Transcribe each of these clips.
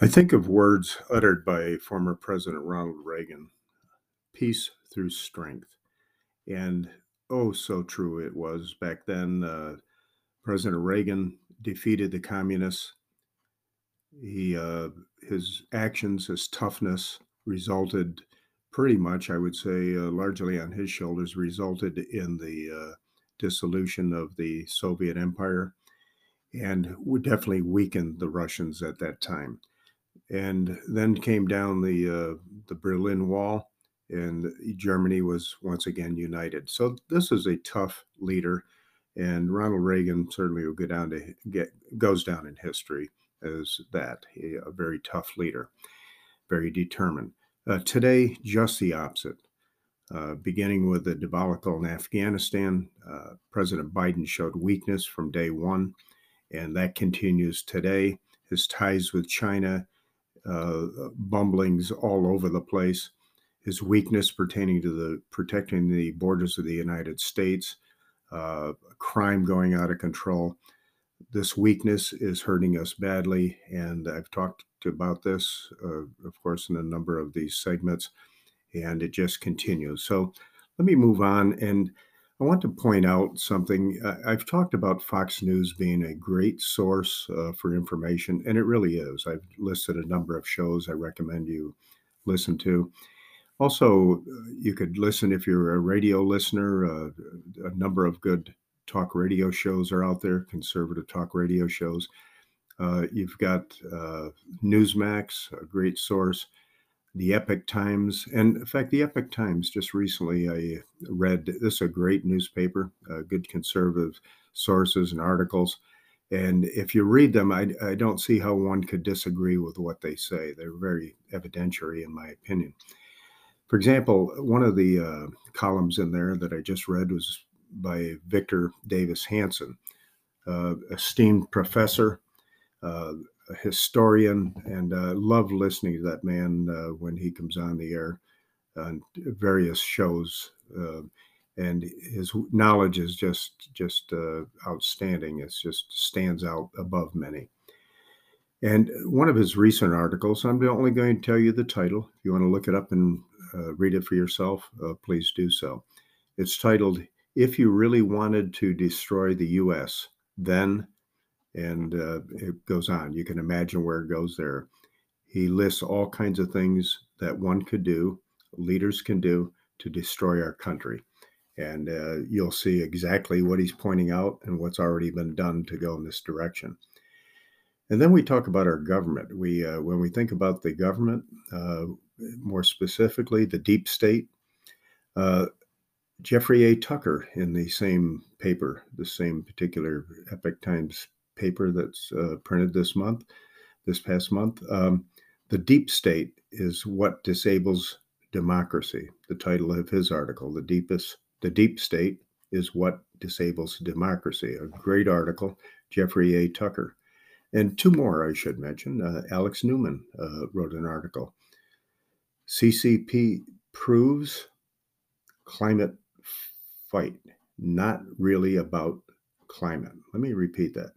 I think of words uttered by former President Ronald Reagan peace through strength. And oh, so true it was back then. Uh, President Reagan defeated the communists. He, uh, his actions, his toughness resulted pretty much, I would say, uh, largely on his shoulders, resulted in the uh, dissolution of the Soviet Empire and definitely weakened the Russians at that time and then came down the uh, the Berlin Wall, and Germany was once again united. So this is a tough leader, and Ronald Reagan certainly will go down to get goes down in history as that a very tough leader, very determined. Uh, today, just the opposite. Uh, beginning with the debacle in Afghanistan, uh, President Biden showed weakness from day one, and that continues today. His ties with China uh, bumblings all over the place, his weakness pertaining to the protecting the borders of the United States, uh, crime going out of control. This weakness is hurting us badly, and I've talked about this, uh, of course, in a number of these segments, and it just continues. So let me move on and I want to point out something. I've talked about Fox News being a great source uh, for information, and it really is. I've listed a number of shows I recommend you listen to. Also, uh, you could listen if you're a radio listener. Uh, a number of good talk radio shows are out there, conservative talk radio shows. Uh, you've got uh, Newsmax, a great source the Epoch Times. And in fact, the Epoch Times just recently I read this is a great newspaper, uh, good conservative sources and articles. And if you read them, I, I don't see how one could disagree with what they say. They're very evidentiary, in my opinion. For example, one of the uh, columns in there that I just read was by Victor Davis Hanson, uh, esteemed professor, uh, a historian, and uh, love listening to that man uh, when he comes on the air on various shows. Uh, and his knowledge is just just uh, outstanding. It just stands out above many. And one of his recent articles, I'm only going to tell you the title. If you want to look it up and uh, read it for yourself, uh, please do so. It's titled "If You Really Wanted to Destroy the U.S., Then." And uh, it goes on. You can imagine where it goes there. He lists all kinds of things that one could do, leaders can do to destroy our country. And uh, you'll see exactly what he's pointing out and what's already been done to go in this direction. And then we talk about our government. We, uh, when we think about the government, uh, more specifically the deep state, uh, Jeffrey A. Tucker in the same paper, the same particular Epoch Times paper that's uh, printed this month, this past month. Um, the deep state is what disables democracy. The title of his article, "The Deepest, the Deep State is what disables democracy." A great article, Jeffrey A. Tucker, and two more I should mention. Uh, Alex Newman uh, wrote an article. CCP proves climate fight not really about climate. Let me repeat that.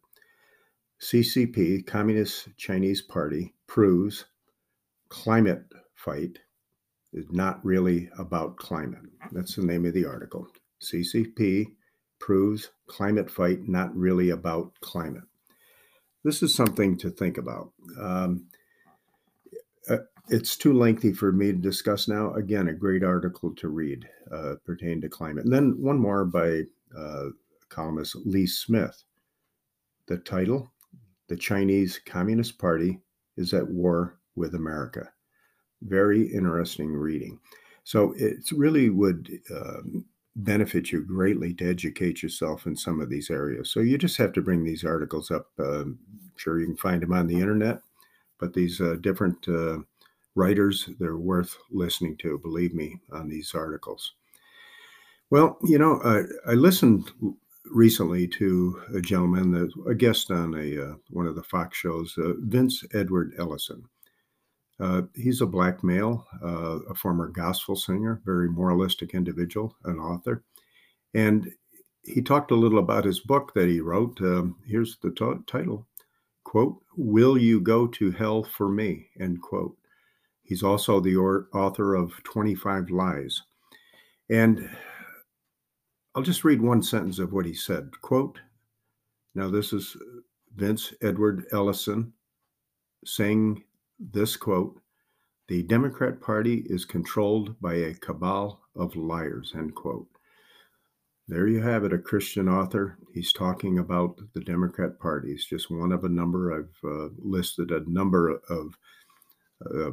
CCP, Communist Chinese Party, proves climate fight is not really about climate. That's the name of the article. CCP proves climate fight not really about climate. This is something to think about. Um, uh, it's too lengthy for me to discuss now. Again, a great article to read uh, pertaining to climate. And then one more by uh, columnist Lee Smith. The title the Chinese Communist Party is at war with America. Very interesting reading. So it really would um, benefit you greatly to educate yourself in some of these areas. So you just have to bring these articles up. Um, sure, you can find them on the internet, but these uh, different uh, writers, they're worth listening to, believe me, on these articles. Well, you know, I, I listened recently to a gentleman that a guest on a uh, one of the Fox shows, uh, Vince Everett Ellison. Uh, he's a black male, uh, a former gospel singer, very moralistic individual, an author, and he talked a little about his book that he wrote. Um, here's the t- title: quote, Will you go to hell for me? End quote. He's also the author of 25 Lies. And I'll just read one sentence of what he said. Quote, now this is Vince Everett Ellison saying this quote, the Democrat Party is controlled by a cabal of liars, end quote. There you have it, a Christian author. He's talking about the Democrat Party. It's just one of a number. I've uh, listed a number of uh,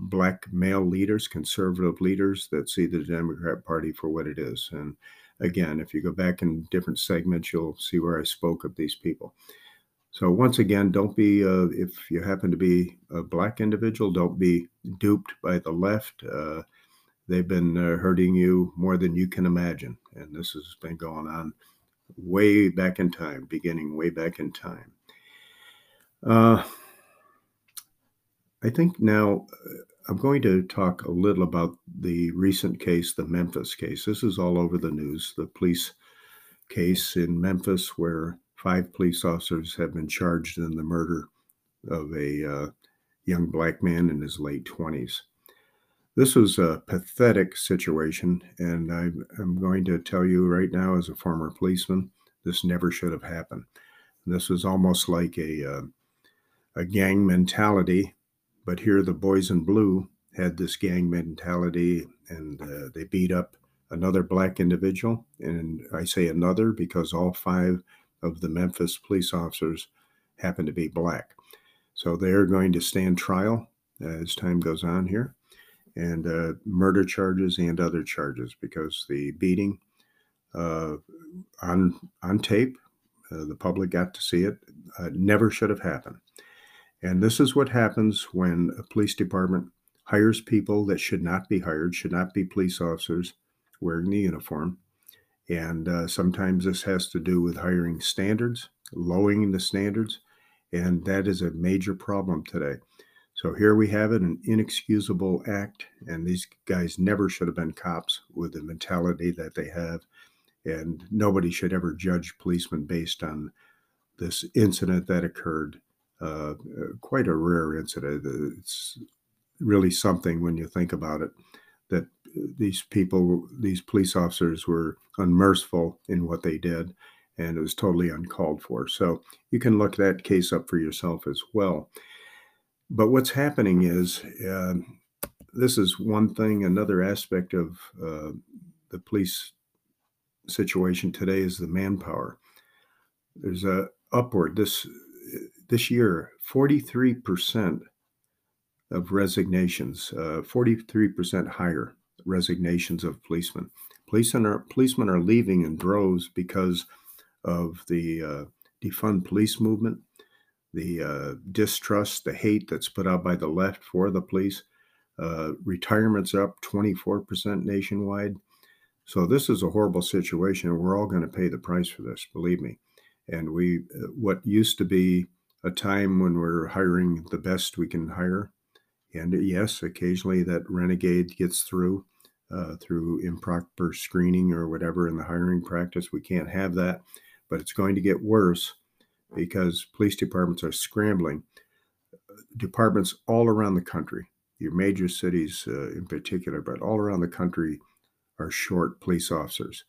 black male leaders, conservative leaders that see the Democrat Party for what it is. And again, if you go back in different segments, you'll see where I spoke of these people. So once again, don't be uh, if you happen to be a black individual, don't be duped by the left. Uh, they've been uh, hurting you more than you can imagine. And this has been going on way back in time, beginning way back in time. Uh, I think now uh, I'm going to talk a little about the recent case, the Memphis case. This is all over the news. The police case in Memphis, where five police officers have been charged in the murder of a uh, young black man in his late 20s. This was a pathetic situation, and I, am going to tell you right now, as a former policeman, this never should have happened. This was almost like a uh, a gang mentality, but here the boys in blue had this gang mentality, and uh, they beat up another black individual, and I say another because all five of the Memphis police officers happen to be black. So they're going to stand trial as time goes on here and uh, murder charges and other charges because the beating uh, on on tape, uh, the public got to see it, uh, never should have happened. And this is what happens when a police department hires people that should not be hired, should not be police officers wearing the uniform. And uh, sometimes this has to do with hiring standards, lowering the standards, and that is a major problem today. So here we have it an inexcusable act, and these guys never should have been cops with the mentality that they have. And nobody should ever judge policemen based on this incident that occurred. Uh, quite a rare incident. It's really something when you think about it that these people, these police officers, were unmerciful in what they did, and it was totally uncalled for. So you can look that case up for yourself as well. But what's happening is uh, this is one thing. Another aspect of uh, the police situation today is the manpower. There's a upward this this year 43% of resignations, uh, 43% higher resignations of policemen. Policemen are policemen are leaving in droves because of the uh, defund police movement the uh, distrust, the hate that's put out by the left for the police. Uh, retirements up 24% nationwide. So this is a horrible situation. We're all going to pay the price for this, believe me. And we, uh, what used to be a time when we're hiring the best we can hire, and yes, occasionally that renegade gets through uh, through improper screening or whatever in the hiring practice. We can't have that, but it's going to get worse because police departments are scrambling. Departments all around the country, your major cities uh, in particular, but all around the country are short police officers.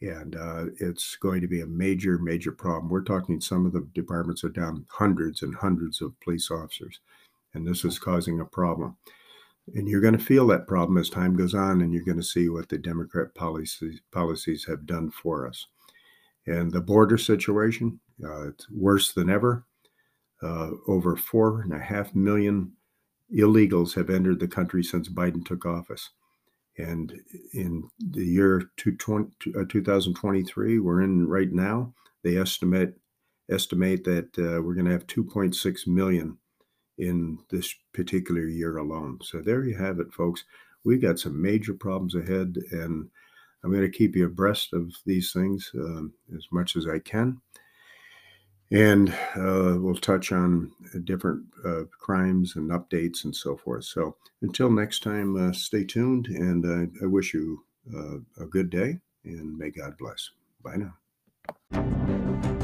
And uh, it's going to be a major, major problem. We're talking some of the departments are down hundreds and hundreds of police officers. And this is causing a problem. And you're going to feel that problem as time goes on, and you're going to see what the Democrat policies, policies have done for us. And the border situation, uh, it's worse than ever. Uh, over four and a half million illegals have entered the country since Biden took office. And in the year 2023, uh, we're in right now, they estimate estimate that uh, we're going to have 2.6 million in this particular year alone. So there you have it, folks. We've got some major problems ahead, and I'm going to keep you abreast of these things um, as much as I can. And uh, we'll touch on different uh, crimes and updates and so forth. So until next time, uh, stay tuned and I wish you uh, a good day and may God bless. Bye now.